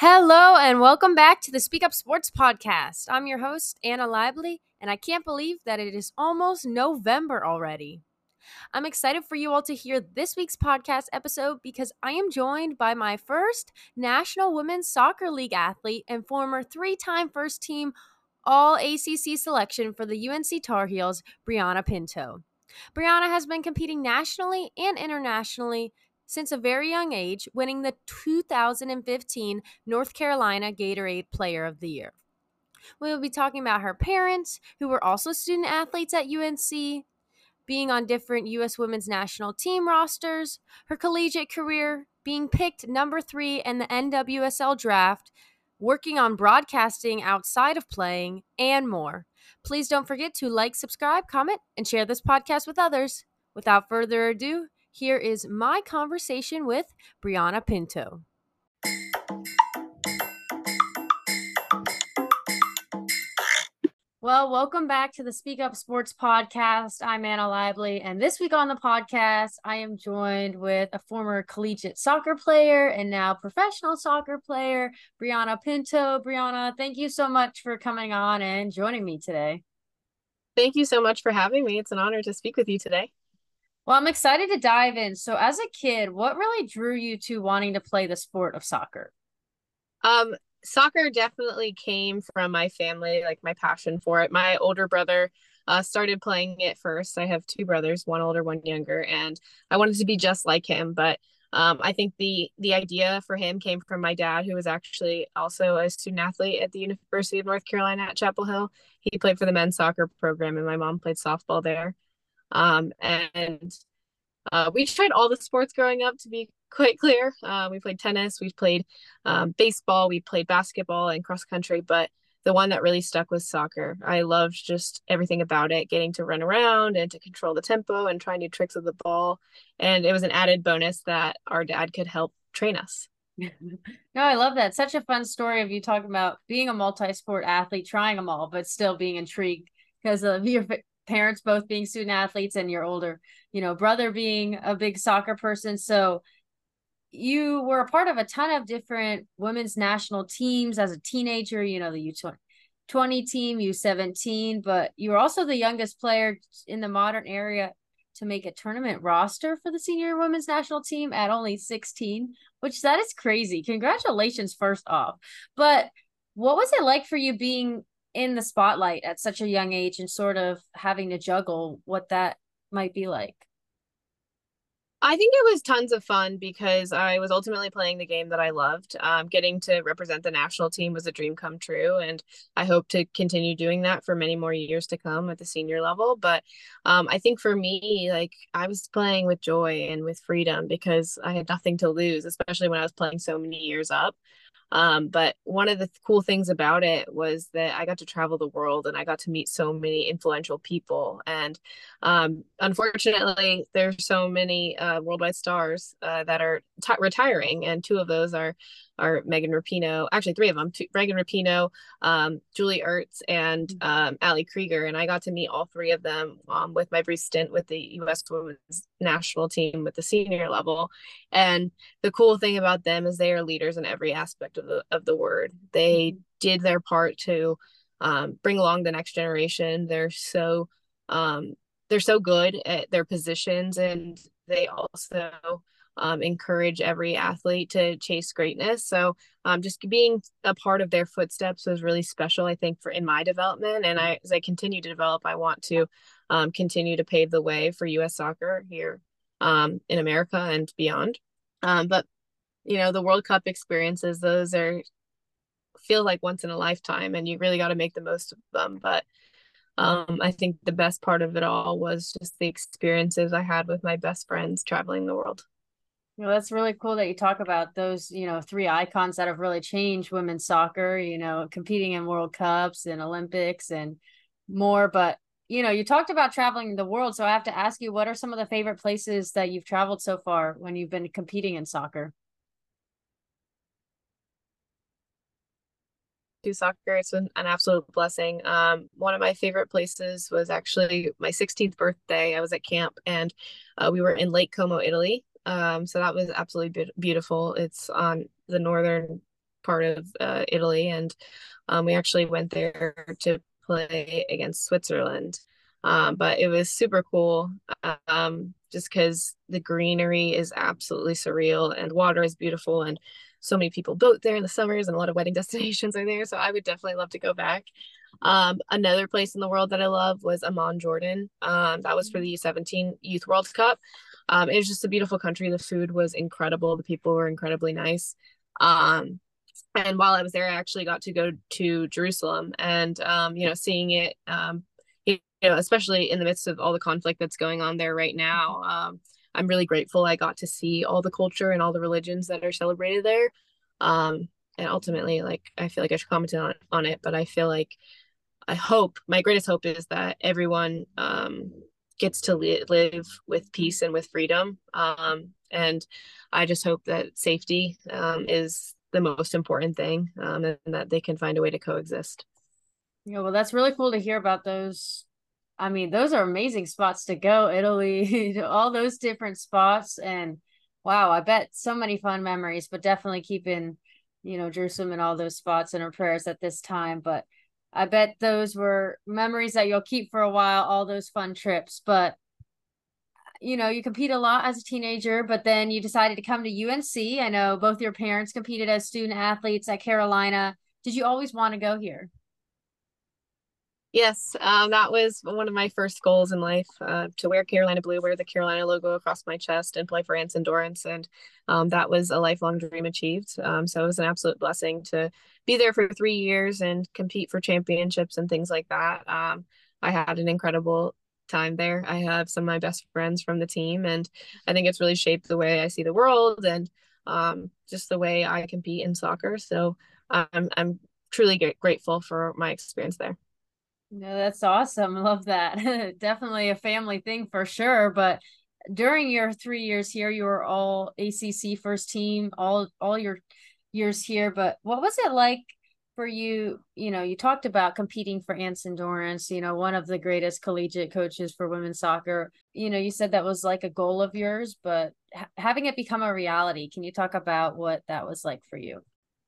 Hello, and welcome back to the Speak Up Sports Podcast. I'm your host, Anna Lively, and I can't believe that it is almost November already. I'm excited for you all to hear this week's podcast episode because I am joined by my first National Women's Soccer League athlete and former three time first team All ACC selection for the UNC Tar Heels, Brianna Pinto. Brianna has been competing nationally and internationally since a very young age, winning the 2015 North Carolina Gatorade Player of the Year. We will be talking about her parents, who were also student athletes at UNC, being on different U.S. women's national team rosters, her collegiate career, being picked number three in the NWSL draft, working on broadcasting outside of playing, and more. Please don't forget to like, subscribe, comment, and share this podcast with others. Without further ado, here is my conversation with Brianna Pinto. Well, welcome back to the Speak Up Sports Podcast. I'm Anna Lively, and this week on the podcast, I am joined with a former collegiate soccer player and now professional soccer player, Brianna Pinto. Brianna, thank you so much for coming on and joining me today. Thank you so much for having me. It's an honor to speak with you today. Well, I'm excited to dive in. So, as a kid, what really drew you to wanting to play the sport of soccer? Um, soccer definitely came from my family, like my passion for it. My older brother uh, started playing it first. I have two brothers, one older, one younger, and I wanted to be just like him. But um, I think the the idea for him came from my dad, who was actually also a student athlete at the University of North Carolina at Chapel Hill. He played for the men's soccer program, and my mom played softball there. Um, and uh, we tried all the sports growing up to be quite clear. Uh, we played tennis, we played um, baseball, we played basketball and cross country, but the one that really stuck was soccer. I loved just everything about it, getting to run around and to control the tempo and try new tricks with the ball. And it was an added bonus that our dad could help train us. no, I love that. Such a fun story of you talking about being a multi sport athlete, trying them all, but still being intrigued because of your parents both being student athletes and your older, you know, brother being a big soccer person. So you were a part of a ton of different women's national teams as a teenager, you know, the U20 20 team, U17, but you were also the youngest player in the modern area to make a tournament roster for the senior women's national team at only 16, which that is crazy. Congratulations first off. But what was it like for you being in the spotlight at such a young age and sort of having to juggle what that might be like? I think it was tons of fun because I was ultimately playing the game that I loved. Um, getting to represent the national team was a dream come true, and I hope to continue doing that for many more years to come at the senior level. But um, I think for me, like I was playing with joy and with freedom because I had nothing to lose, especially when I was playing so many years up. Um, but one of the cool things about it was that I got to travel the world and I got to meet so many influential people. And um, unfortunately, there's so many uh, worldwide stars uh, that are t- retiring, and two of those are are Megan Rapinoe, actually three of them, two, Megan Rapinoe, um, Julie Ertz, and mm-hmm. um, Ali Krieger. And I got to meet all three of them um, with my brief stint with the U.S. Women's National Team with the senior level. And the cool thing about them is they are leaders in every aspect of the of the word. They mm-hmm. did their part to um, bring along the next generation. They're so um, they're so good at their positions, and they also um, encourage every athlete to chase greatness. So um, just being a part of their footsteps was really special, I think, for in my development. And I, as I continue to develop, I want to um, continue to pave the way for U.S. soccer here um, in America and beyond. Um, but you know, the World Cup experiences; those are feel like once in a lifetime, and you really got to make the most of them. But um, I think the best part of it all was just the experiences I had with my best friends traveling the world. Well, that's really cool that you talk about those, you know, three icons that have really changed women's soccer, you know, competing in World Cups and Olympics and more. But, you know, you talked about traveling the world. So I have to ask you, what are some of the favorite places that you've traveled so far when you've been competing in soccer? to soccer. It's an, an absolute blessing. Um, one of my favorite places was actually my 16th birthday. I was at camp and uh, we were in Lake Como, Italy. Um, so that was absolutely be- beautiful. It's on the northern part of uh, Italy, and um, we actually went there to play against Switzerland. Um, but it was super cool um, just because the greenery is absolutely surreal and water is beautiful and so many people boat there in the summers and a lot of wedding destinations are there so i would definitely love to go back um, another place in the world that i love was amman jordan. Um, that was for the u17 youth world cup. Um, it was just a beautiful country. The food was incredible. The people were incredibly nice. Um, and while i was there i actually got to go to jerusalem and um, you know seeing it um, you know especially in the midst of all the conflict that's going on there right now Um, I'm really grateful I got to see all the culture and all the religions that are celebrated there. Um, and ultimately, like I feel like I should comment on on it, but I feel like I hope my greatest hope is that everyone um, gets to li- live with peace and with freedom. Um, and I just hope that safety um, is the most important thing um, and that they can find a way to coexist. Yeah, well, that's really cool to hear about those I mean, those are amazing spots to go. Italy, all those different spots, and wow, I bet so many fun memories. But definitely keeping, you know, Jerusalem and all those spots in our prayers at this time. But I bet those were memories that you'll keep for a while. All those fun trips, but you know, you compete a lot as a teenager, but then you decided to come to UNC. I know both your parents competed as student athletes at Carolina. Did you always want to go here? Yes, um, that was one of my first goals in life uh, to wear Carolina blue, wear the Carolina logo across my chest, and play for Anson Dorrance. And um, that was a lifelong dream achieved. Um, so it was an absolute blessing to be there for three years and compete for championships and things like that. Um, I had an incredible time there. I have some of my best friends from the team, and I think it's really shaped the way I see the world and um, just the way I compete in soccer. So I'm, I'm truly grateful for my experience there. No, that's awesome. Love that. Definitely a family thing for sure. But during your three years here, you were all ACC first team, all all your years here. But what was it like for you? You know, you talked about competing for Anson Dorrance, you know, one of the greatest collegiate coaches for women's soccer. You know, you said that was like a goal of yours, but ha- having it become a reality, can you talk about what that was like for you?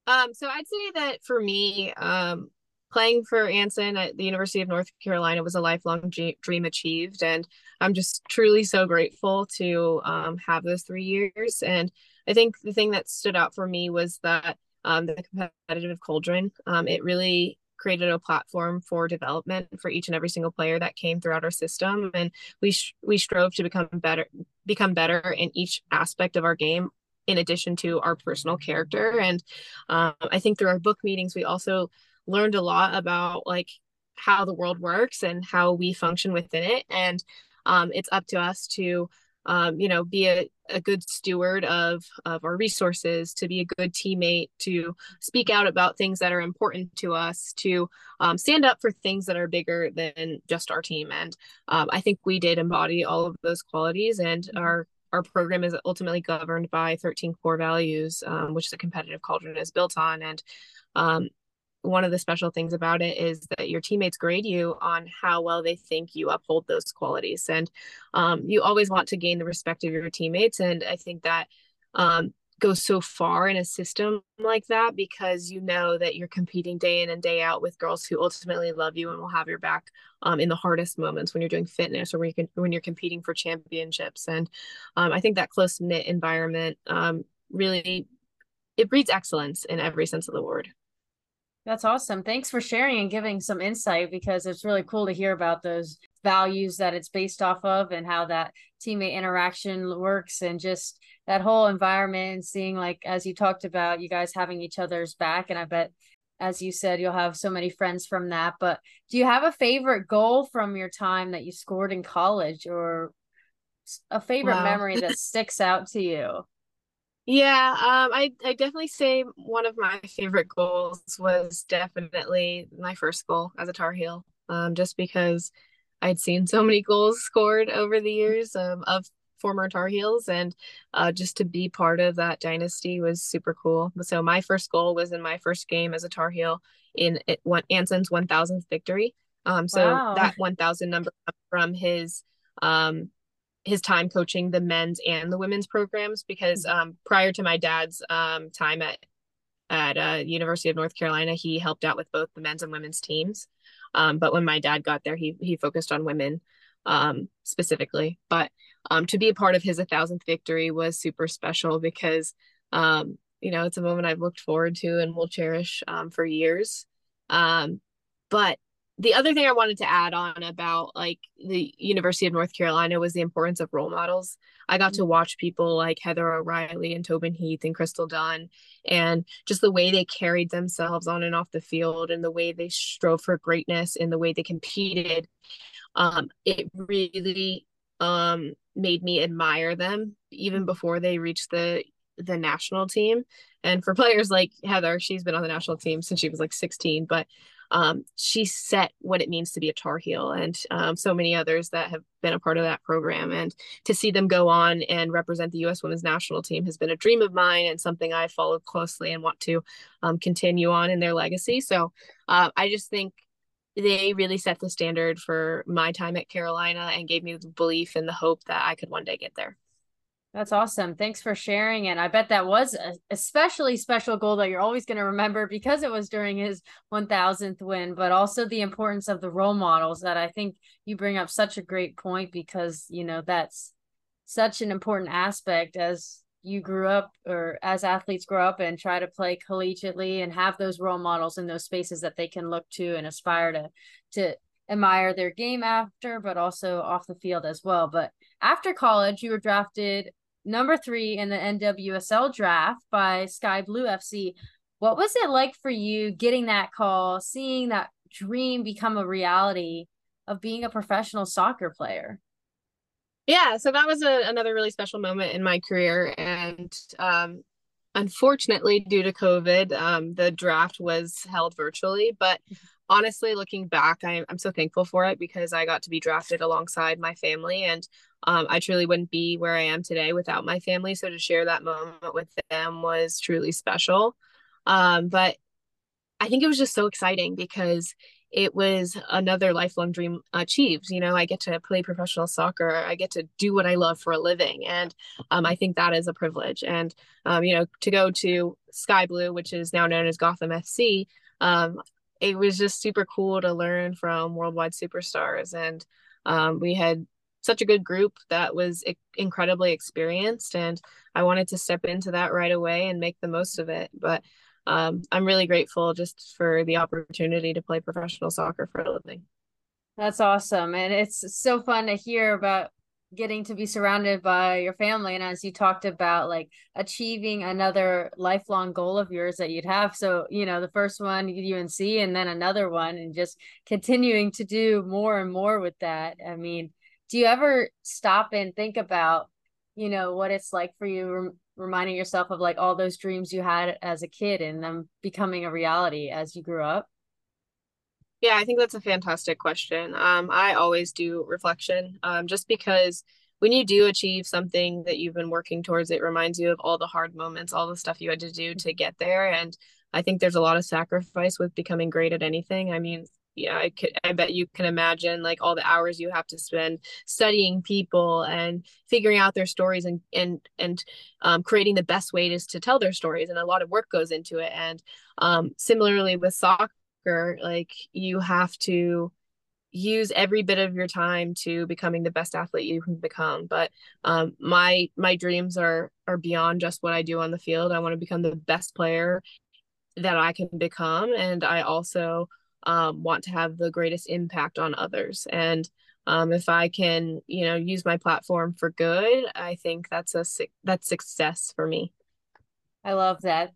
Um, so I'd say that for me, um, playing for Anson at the University of North Carolina was a lifelong dream achieved. And I'm just truly so grateful to um, have those three years. And I think the thing that stood out for me was that um, the competitive cauldron, um, it really created a platform for development for each and every single player that came throughout our system and we sh- we strove to become better become better in each aspect of our game in addition to our personal character and um, i think through our book meetings we also learned a lot about like how the world works and how we function within it. And um, it's up to us to um, you know be a, a good steward of of our resources to be a good teammate to speak out about things that are important to us to um, stand up for things that are bigger than just our team. And um, i think we did embody all of those qualities and mm-hmm. our our program is ultimately governed by 13 core values um, which the competitive cauldron is built on. And um, one of the special things about it is that your teammates grade you on how well they think you uphold those qualities. And um, you always want to gain the respect of your teammates. And i think that um, goes so far in a system like that because you know that you're competing day in and day out with girls who ultimately love you and will have your back um, in the hardest moments when you're doing fitness or when, you can, when you're competing for championships. And um, i think that close knit environment um, really it breeds excellence in every sense of the word that's awesome. Thanks for sharing and giving some insight because it's really cool to hear about those values that it's based off of and how that teammate interaction works and just that whole environment and seeing like as you talked about you guys having each other's back and I bet as you said you'll have so many friends from that but do you have a favorite goal from your time that you scored in college or a favorite wow. memory that sticks out to you yeah, um, I I definitely say one of my favorite goals was definitely my first goal as a Tar Heel. Um, just because I'd seen so many goals scored over the years um, of former Tar Heels, and uh, just to be part of that dynasty was super cool. So my first goal was in my first game as a Tar Heel in it, one Anson's 1000th victory. Um, so wow. that 1000 number from his um, his time coaching the men's and the women's programs because mm-hmm. um, prior to my dad's um, time at at uh, University of North Carolina, he helped out with both the men's and women's teams. Um, but when my dad got there, he he focused on women um, specifically. But um, to be a part of his 1000th victory was super special because um, you know it's a moment I've looked forward to and will cherish um, for years. Um, but the other thing I wanted to add on about like the University of North Carolina was the importance of role models. I got to mm-hmm. watch people like Heather O'Reilly and Tobin Heath and Crystal Dunn and just the way they carried themselves on and off the field and the way they strove for greatness and the way they competed. Um, it really um, made me admire them even before they reached the the national team. And for players like Heather, she's been on the national team since she was like 16, but um, she set what it means to be a Tar Heel, and um, so many others that have been a part of that program. And to see them go on and represent the U.S. Women's National Team has been a dream of mine and something I followed closely and want to um, continue on in their legacy. So uh, I just think they really set the standard for my time at Carolina and gave me the belief and the hope that I could one day get there. That's awesome. Thanks for sharing. And I bet that was a especially special goal that you're always going to remember because it was during his 1000th win, but also the importance of the role models that I think you bring up such a great point because, you know, that's such an important aspect as you grew up or as athletes grow up and try to play collegiately and have those role models in those spaces that they can look to and aspire to to admire their game after but also off the field as well but after college you were drafted number three in the NWSL draft by Sky Blue FC. What was it like for you getting that call, seeing that dream become a reality of being a professional soccer player? Yeah, so that was a, another really special moment in my career. And um, unfortunately, due to COVID, um, the draft was held virtually. But honestly, looking back, I, I'm so thankful for it because I got to be drafted alongside my family. And um, I truly wouldn't be where I am today without my family. So to share that moment with them was truly special. Um, but I think it was just so exciting because it was another lifelong dream achieved. You know, I get to play professional soccer. I get to do what I love for a living. And um, I think that is a privilege. And, um, you know, to go to Sky Blue, which is now known as Gotham FC, um, it was just super cool to learn from worldwide superstars. And um, we had such a good group that was incredibly experienced and i wanted to step into that right away and make the most of it. But um, i'm really grateful just for the opportunity to play professional soccer for a living. That's awesome and it's so fun to hear about getting to be surrounded by your family and as you talked about like achieving another lifelong goal of yours that you'd have. So you know the first one unc and then another one and just continuing to do more and more with that. I mean do you ever stop and think about you know what it's like for you rem- reminding yourself of like all those dreams you had as a kid and them becoming a reality as you grew up? Yeah i think that's a fantastic question. Um, i always do reflection um, just because when you do achieve something that you've been working towards it reminds you of all the hard moments all the stuff you had to do to get there and i think there's a lot of sacrifice with becoming great at anything. I mean yeah i could i bet you can imagine like all the hours you have to spend studying people and figuring out their stories and and and um, creating the best ways to tell their stories and a lot of work goes into it and um, similarly with soccer like you have to use every bit of your time to becoming the best athlete you can become but um, my my dreams are are beyond just what i do on the field. I want to become the best player that i can become and i also um, want to have the greatest impact on others. And um, if I can, you know, use my platform for good, I think that's a that's success for me. I love that.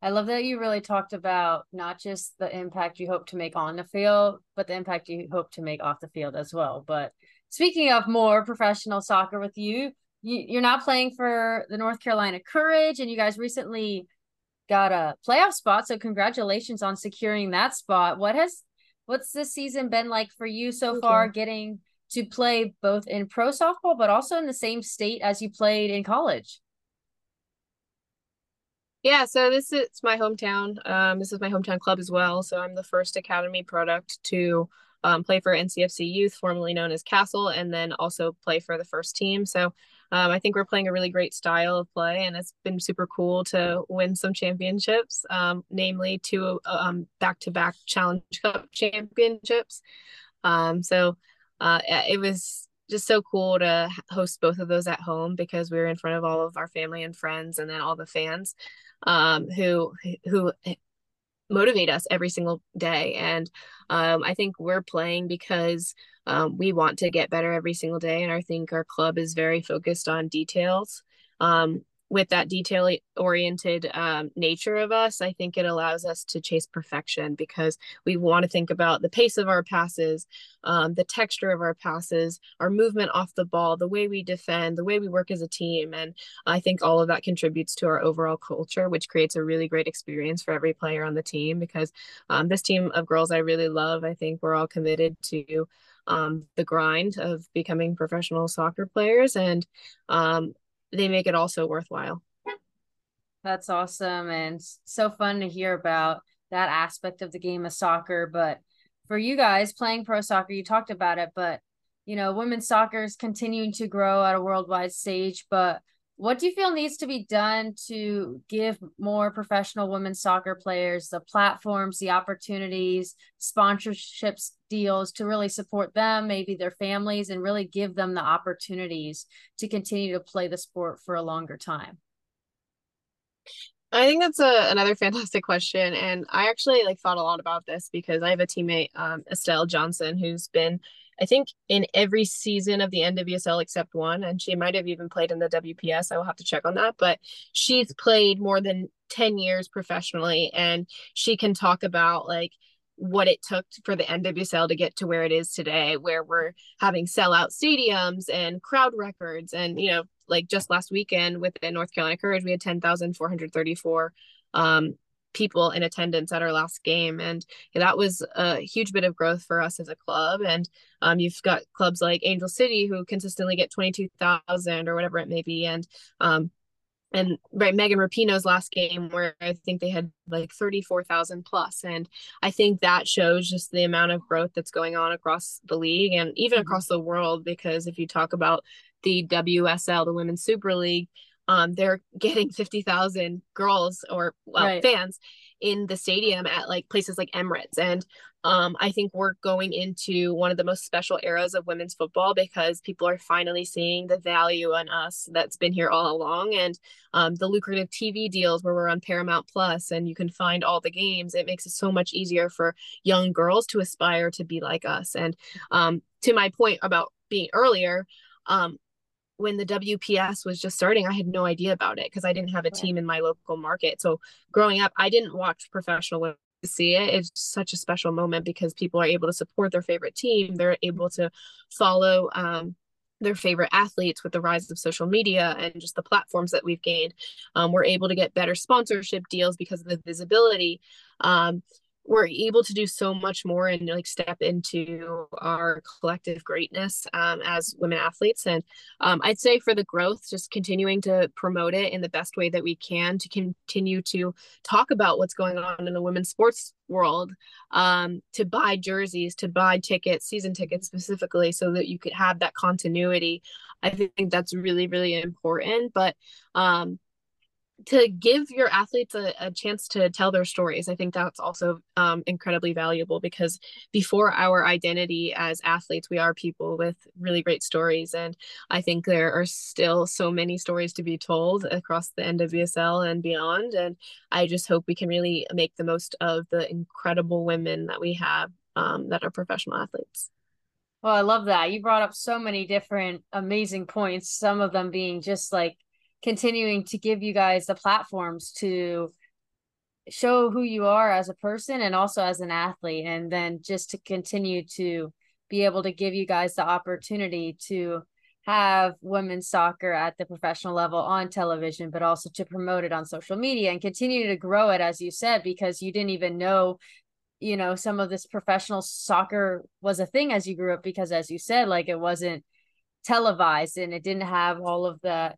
I love that you really talked about not just the impact you hope to make on the field, but the impact you hope to make off the field as well. But speaking of more professional soccer with you, you you're not playing for the North Carolina Courage, and you guys recently got a playoff spot. So congratulations on securing that spot. What has what's this season been like for you so far getting to play both in pro softball, but also in the same state as you played in college? Yeah, so this is my hometown. Um, this is my hometown club as well. So I'm the first academy product to um, play for NCFC Youth, formerly known as CASL, and then also play for the first team. So um, I think we're playing a really great style of play, and it's been super cool to win some championships, um, namely two um, back-to-back Challenge Cup championships. Um, so uh, it was just so cool to host both of those at home because we were in front of all of our family and friends, and then all the fans um, who who motivate us every single day. And um, I think we're playing because um, we want to get better every single day. And I think our club is very focused on details. Um, with that detail oriented um, nature of us, I think it allows us to chase perfection because we want to think about the pace of our passes, um, the texture of our passes, our movement off the ball, the way we defend, the way we work as a team. And I think all of that contributes to our overall culture, which creates a really great experience for every player on the team because um, this team of girls I really love, I think we're all committed to um, the grind of becoming professional soccer players. And um, they make it also worthwhile. That's awesome and so fun to hear about that aspect of the game of soccer. But for you guys playing pro soccer, you talked about it, but you know, women's soccer is continuing to grow at a worldwide stage. But what do you feel needs to be done to give more professional women soccer players the platforms, the opportunities, sponsorships, deals to really support them, maybe their families, and really give them the opportunities to continue to play the sport for a longer time? I think that's a, another fantastic question. And I actually like thought a lot about this because I have a teammate, um, Estelle Johnson, who's been I think in every season of the NWSL except one, and she might have even played in the WPS. I will have to check on that, but she's played more than 10 years professionally, and she can talk about like what it took for the NWSL to get to where it is today, where we're having sellout stadiums and crowd records. And, you know, like just last weekend with the North Carolina Courage, we had 10,434 um, people in attendance at our last game. And that was a huge bit of growth for us as a club. And um, you've got clubs like angel city who consistently get 22000 or whatever it may be. And um, and right megan rapinoe's last game where i think they had like 34000 plus. And i think that shows just the amount of growth that's going on across the league and even mm-hmm. across the world because if you talk about the wsl the women's super league um, they're getting 50,000 girls or well, right. fans in the stadium at like places like Emirates. And um, I think we're going into one of the most special eras of women's football because people are finally seeing the value on us that's been here all along and um, the lucrative TV deals where we're on Paramount Plus and you can find all the games. It makes it so much easier for young girls to aspire to be like us. And um, to my point about being earlier, um, when the WPS was just starting, I had no idea about it because I didn't have a team in my local market. So growing up, I didn't watch professional women see it. It's such a special moment because people are able to support their favorite team. They're able to follow um, their favorite athletes with the rise of social media and just the platforms that we've gained. Um, we're able to get better sponsorship deals because of the visibility. Um, we're able to do so much more and like step into our collective greatness um, as women athletes. And um, i'd say for the growth just continuing to promote it in the best way that we can to continue to talk about what's going on in the women's sports world um, to buy jerseys to buy tickets season tickets specifically so that you could have that continuity. I think that's really really important. But um, to give your athletes a, a, chance to tell their stories i think that's also um, incredibly valuable because before our identity as athletes we are people with really great stories and i think there are still so many stories to be told across the nwsl and beyond and i just hope we can really make the most of the incredible women that we have um, that are professional athletes. Well i love that. You brought up so many different amazing points some of them being just like continuing to give you guys the platforms to show who you are as a person and also as an athlete and then just to continue to be able to give you guys the opportunity to have women's soccer at the professional level on television but also to promote it on social media and continue to grow it as you said because you didn't even know you know some of this professional soccer was a thing as you grew up because as you said like it wasn't televised and it didn't have all of the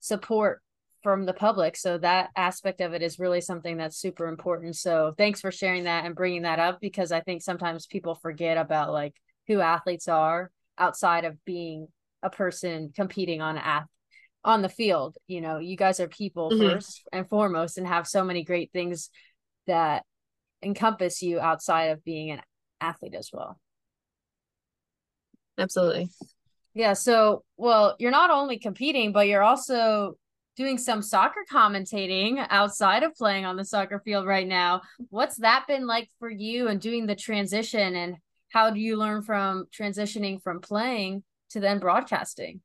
support from the public so that aspect of it is really something that's super important so thanks for sharing that and bringing that up because i think sometimes people forget about like who athletes are outside of being a person competing on ath- on the field you know you guys are people mm-hmm. first and foremost and have so many great things that encompass you outside of being an athlete as well. Absolutely. Yeah. So, well, you're not only competing, but you're also doing some soccer commentating outside of playing on the soccer field right now. What's that been like for you and doing the transition? And how do you learn from transitioning from playing to then broadcasting?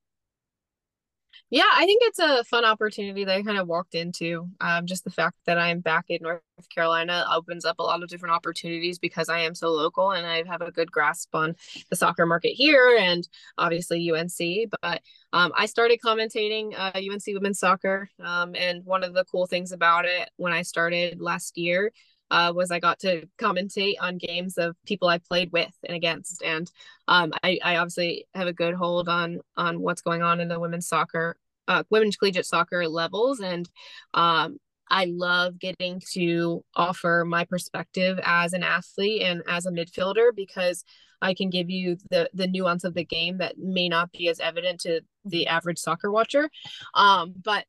Yeah, I think it's a fun opportunity that I kind of walked into. Um, just the fact that I'm back in North Carolina opens up a lot of different opportunities because I am so local and I have a good grasp on the soccer market here and obviously UNC. But um, I started commentating uh, UNC women's soccer. Um, and one of the cool things about it when I started last year uh, was I got to commentate on games of people I played with and against, and um, I, I, obviously have a good hold on on what's going on in the women's soccer, uh, women's collegiate soccer levels, and um, I love getting to offer my perspective as an athlete and as a midfielder because I can give you the the nuance of the game that may not be as evident to the average soccer watcher. Um, but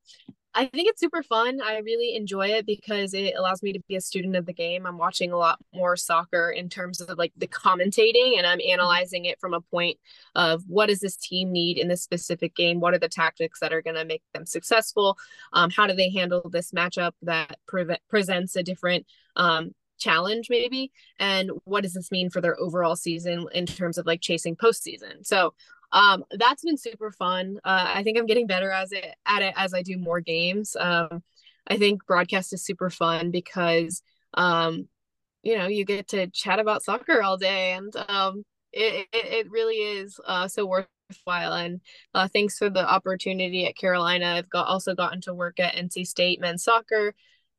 I think it's super fun. I really enjoy it because it allows me to be a student of the game. I'm watching a lot more soccer in terms of like the commentating and I'm mm-hmm. analyzing it from a point of what does this team need in this specific game? What are the tactics that are going to make them successful? Um, how do they handle this matchup that pre- presents a different um, challenge maybe and what does this mean for their overall season in terms of like chasing postseason so um, that's been super fun. Uh, I think I'm getting better as it at it as I do more games. Um, I think broadcast is super fun because um, you know you get to chat about soccer all day, and um, it, it, it really is uh, so worthwhile. And uh, thanks for the opportunity at Carolina. I've got also gotten to work at NC State men's soccer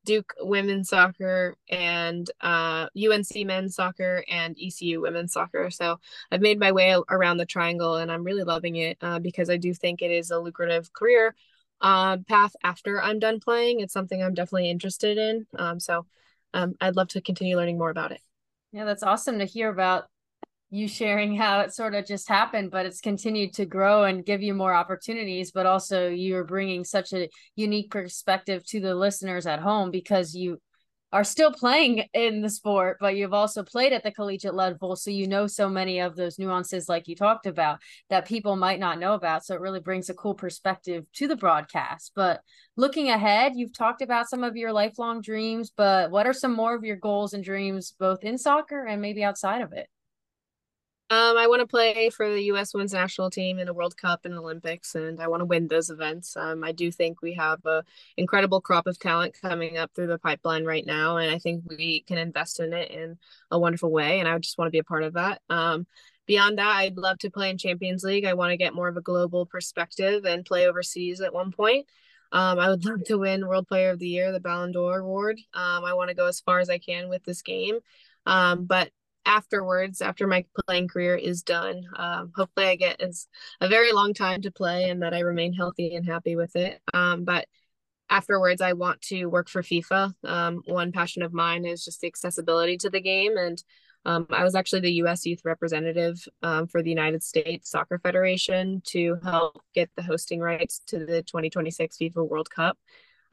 Duke women's soccer and uh, UNC men's soccer and ECU women's soccer. So I've made my way around the triangle and I'm really loving it uh, because I do think it is a lucrative career uh, path after I'm done playing. It's something I'm definitely interested in. Um, so um, I'd love to continue learning more about it. Yeah, that's awesome to hear about you sharing how it sort of just happened, but it's continued to grow and give you more opportunities. But also, you're bringing such a unique perspective to the listeners at home because you are still playing in the sport, but you've also played at the collegiate level. So you know so many of those nuances, like you talked about, that people might not know about. So it really brings a cool perspective to the broadcast. But looking ahead, you've talked about some of your lifelong dreams, but what are some more of your goals and dreams, both in soccer and maybe outside of it? Um, I want to play for the U.S. Women's National Team in a World Cup and Olympics, and I want to win those events. Um, I do think we have a incredible crop of talent coming up through the pipeline right now, and I think we can invest in it in a wonderful way. And I just want to be a part of that. Um, beyond that, I'd love to play in Champions League. I want to get more of a global perspective and play overseas at one point. Um, I would love to win World Player of the Year, the Ballon d'Or award. Um, I want to go as far as I can with this game. Um, but afterwards after my playing career is done. Um, hopefully i get is a very long time to play and that i remain healthy and happy with it. Um, but afterwards i want to work for fifa. Um, one passion of mine is just the accessibility to the game. And um, i was actually the us youth representative um, for the united states soccer federation to help get the hosting rights to the 2026 fifa world cup.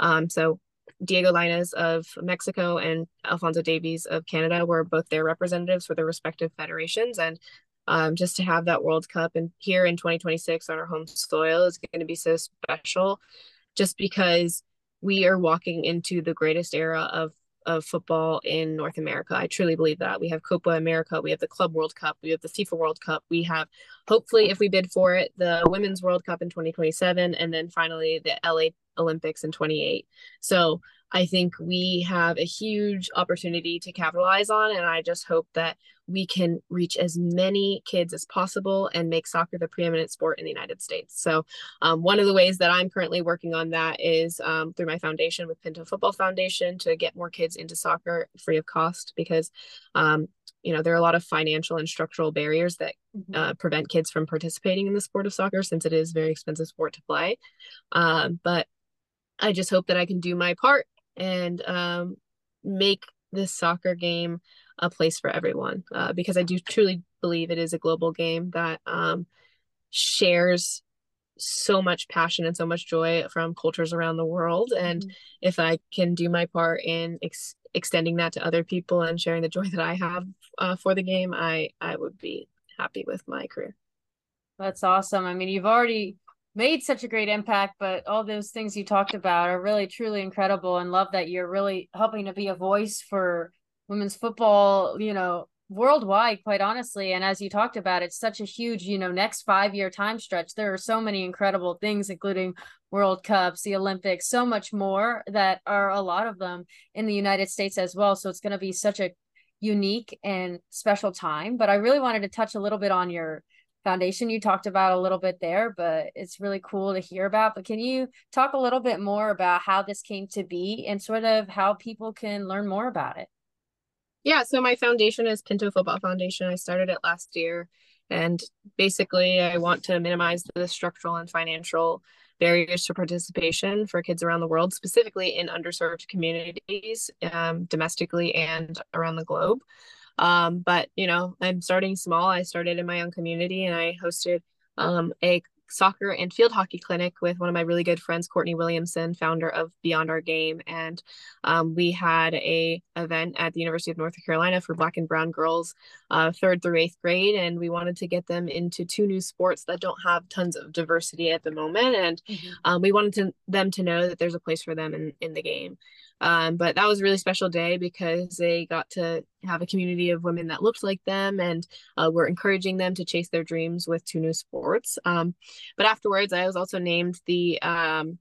Um, so Diego Lainez of Mexico and Alfonso Davies of Canada were both their representatives for their respective federations. And um, just to have that World Cup and here in 2026 on our home soil is going to be so special just because we are walking into the greatest era of of football in North America. I truly believe that. We have Copa America, we have the Club World Cup, we have the FIFA World Cup, we have hopefully if we bid for it, the Women's World Cup in 2027 and then finally the LA Olympics in 28. So I think we have a huge opportunity to capitalize on. And I just hope that we can reach as many kids as possible and make soccer the preeminent sport in the United States. So, um, one of the ways that I'm currently working on that is um, through my foundation with Pinto Football Foundation to get more kids into soccer free of cost because, um, you know, there are a lot of financial and structural barriers that mm-hmm. uh, prevent kids from participating in the sport of soccer since it is a very expensive sport to play. Um, but I just hope that I can do my part and um, make this soccer game a place for everyone uh, because I do truly believe it is a global game that um, shares so much passion and so much joy from cultures around the world. And mm-hmm. if I can do my part in ex- extending that to other people and sharing the joy that I have uh, for the game, I I would be happy with my career. That's awesome. I mean, you've already made such a great impact, but all those things you talked about are really truly incredible and love that you're really helping to be a voice for women's football, you know, worldwide, quite honestly. And as you talked about, it's such a huge, you know, next five year time stretch. There are so many incredible things, including World Cups, the Olympics, so much more that are a lot of them in the United States as well. So it's going to be such a unique and special time. But I really wanted to touch a little bit on your foundation you talked about a little bit there but it's really cool to hear about. But can you talk a little bit more about how this came to be and sort of how people can learn more about it? Yeah so my foundation is pinto football foundation. I started it last year and basically i want to minimize the structural and financial barriers to participation for kids around the world specifically in underserved communities um, domestically and around the globe um, but you know, I'm starting small. I started in my own community and I hosted um, a soccer and field hockey clinic with one of my really good friends, Courtney Williamson, founder of Beyond Our Game, and um, we had a event at the University of North Carolina for Black and Brown girls, uh, third through eighth grade, and we wanted to get them into two new sports that don't have tons of diversity at the moment, and mm-hmm. um, we wanted to, them to know that there's a place for them in in the game. Um, but that was a really special day because they got to have a community of women that looked like them and uh, were encouraging them to chase their dreams with two new sports. Um, but afterwards, I was also named the um,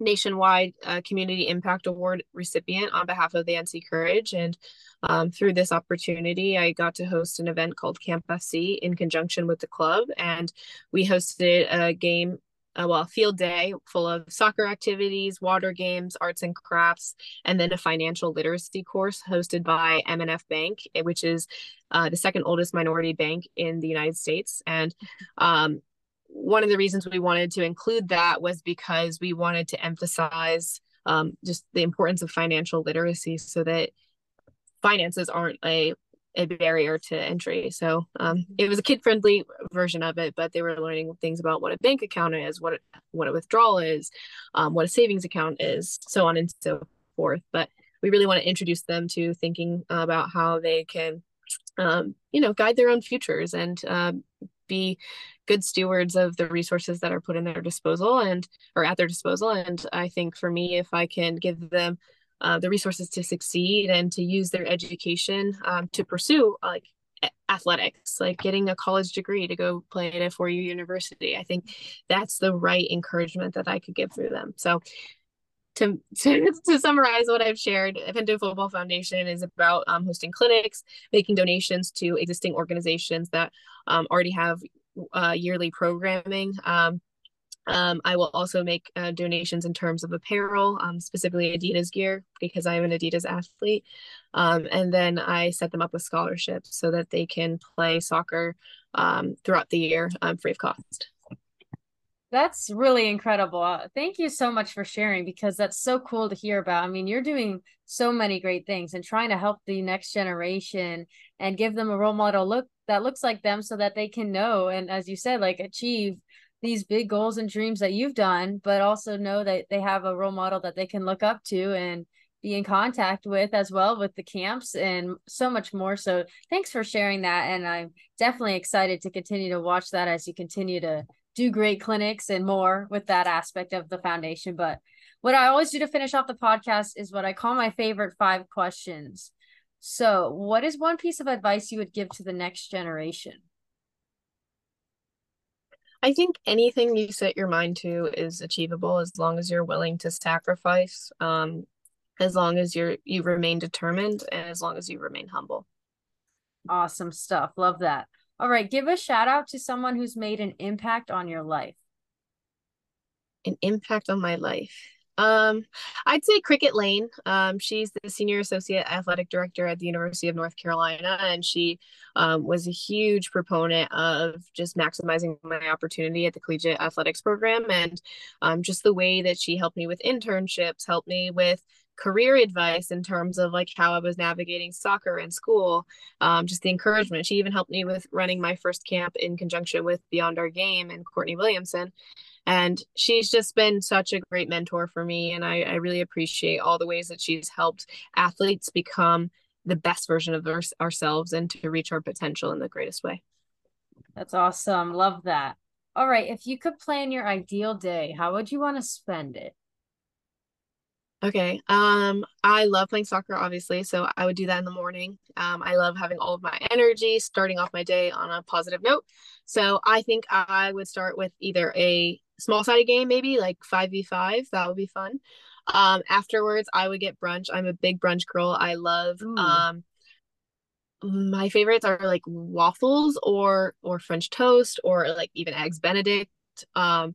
nationwide uh, community impact award recipient on behalf of the NC Courage. And um, through this opportunity, I got to host an event called Camp FC in conjunction with the club. And we hosted a game uh, well, field day full of soccer activities, water games, arts and crafts, and then a financial literacy course hosted by M&F Bank, eh, which is uh, the second oldest minority bank in the United States. And um, one of the reasons we wanted to include that was because we wanted to emphasize um, just the importance of financial literacy so that finances aren't a a barrier to entry. So um, mm-hmm. it was a kid friendly version of it, but they were learning things about what a bank account is, what what a withdrawal is, um, what a savings account is, so on and so forth. But we really want to introduce them to thinking about how they can, um, you know, guide their own futures and uh, be good stewards of the resources that are put in their disposal and or at their disposal. And I think for me, if I can give them uh, the resources to succeed and to use their education um, to pursue like athletics like getting a college degree to go play at a four-year university. I think that's the right encouragement that i could give through them. So to, to, to summarize what I've shared, Pinto Football Foundation is about um, hosting clinics, making donations to existing organizations that um, already have uh, yearly programming, um, um, I will also make uh, donations in terms of apparel, um, specifically Adidas gear, because I am an Adidas athlete. Um, and then I set them up with scholarships so that they can play soccer um, throughout the year um, free of cost. That's really incredible. Uh, thank you so much for sharing because that's so cool to hear about. I mean, you're doing so many great things and trying to help the next generation and give them a role model look that looks like them so that they can know and as you said like achieve these big goals and dreams that you've done, but also know that they have a role model that they can look up to and be in contact with as well with the camps and so much more. So thanks for sharing that. And I'm definitely excited to continue to watch that as you continue to do great clinics and more with that aspect of the foundation. But what I always do to finish off the podcast is what I call my favorite five questions. So, what is one piece of advice you would give to the next generation? I think anything you set your mind to is achievable as long as you're willing to sacrifice. Um, as long as you're you remain determined and as long as you remain humble. Awesome stuff. Love that. All right, give a shout out to someone who's made an impact on your life. An impact on my life. Um, I'd say Cricket Lane. Um, she's the senior associate athletic director at the University of North Carolina, and she um, was a huge proponent of just maximizing my opportunity at the collegiate athletics program, and um, just the way that she helped me with internships, helped me with career advice in terms of like how I was navigating soccer in school, um, just the encouragement. She even helped me with running my first camp in conjunction with Beyond Our Game and Courtney Williamson. And she's just been such a great mentor for me. And I, I really appreciate all the ways that she's helped athletes become the best version of our, ourselves and to reach our potential in the greatest way. That's awesome. Love that. All right. If you could plan your ideal day, how would you want to spend it? Okay. Um, I love playing soccer, obviously, so I would do that in the morning. Um, I love having all of my energy, starting off my day on a positive note. So I think I would start with either a small sided game, maybe like 5v5. That would be fun. Um, afterwards, I would get brunch. I'm a big brunch girl. I love Ooh. um my favorites are like waffles or or French toast or like even eggs Benedict. Um,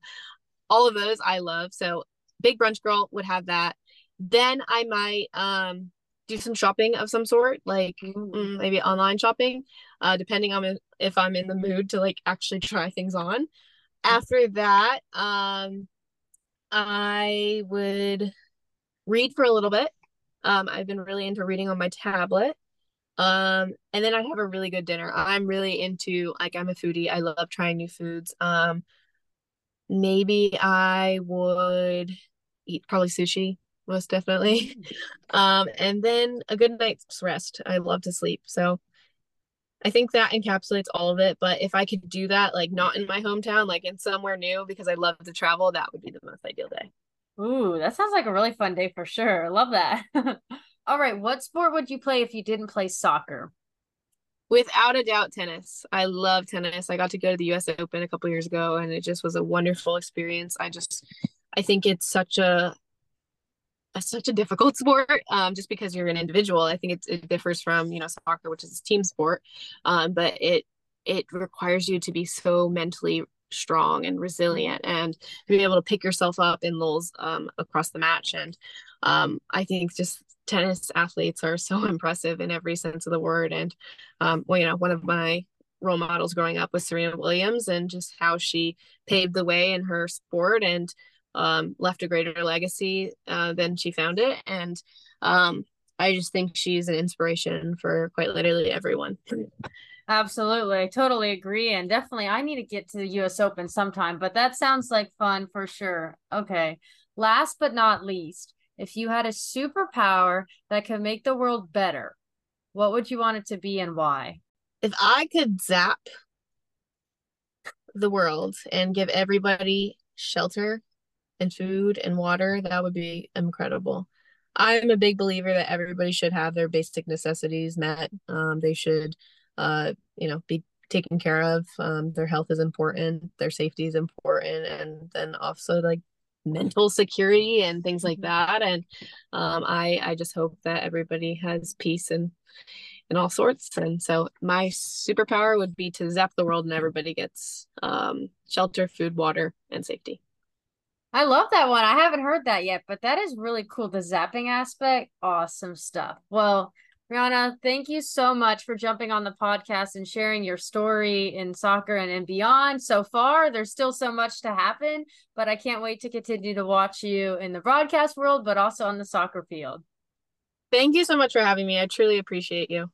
all of those I love. So big brunch girl would have that then I might um do some shopping of some sort, like mm, maybe online shopping, uh, depending on if I'm in the mood to like actually try things on. After that, um, I would read for a little bit. Um, I've been really into reading on my tablet. Um, and then I'd have a really good dinner. I'm really into like I'm a foodie. I love trying new foods. Um, maybe I would eat probably sushi most definitely. Um, and then a good night's rest. I love to sleep. So I think that encapsulates all of it. But if I could do that, like not in my hometown, like in somewhere new, because I love to travel, that would be the most ideal day. Ooh, that sounds like a really fun day for sure. Love that. all right. What sport would you play if you didn't play soccer? Without a doubt, tennis. I love tennis. I got to go to the US Open a couple years ago and it just was a wonderful experience. I just I think it's such a such a difficult sport um, just because you're an individual. I think it, it differs from you know soccer, which is a team sport, um, but it it requires you to be so mentally strong and resilient and to be able to pick yourself up in lulls um, across the match. And um, I think just tennis athletes are so impressive in every sense of the word. And um, well, you know, one of my role models growing up was Serena Williams and just how she paved the way in her sport and um, left a greater legacy uh, than she found it. And um, I just think she's an inspiration for quite literally everyone. Absolutely. I totally agree. And definitely, I need to get to the US Open sometime, but that sounds like fun for sure. Okay. Last but not least, if you had a superpower that could make the world better, what would you want it to be and why? If I could zap the world and give everybody shelter and food and water, that would be incredible. I'm a big believer that everybody should have their basic necessities met. Um, they should, uh, you know, be taken care of. Um, their health is important, their safety is important, and then also like mental security and things like mm-hmm. that. And um, I, I just hope that everybody has peace and and all sorts. And so my superpower would be to zap the world and everybody gets um, shelter, food, water, and safety. I love that one. I haven't heard that yet, but that is really cool. The zapping aspect, awesome stuff. Well, Brianna, thank you so much for jumping on the podcast and sharing your story in soccer and, and beyond. So far, there's still so much to happen, but I can't wait to continue to watch you in the broadcast world, but also on the soccer field. Thank you so much for having me. I truly appreciate you.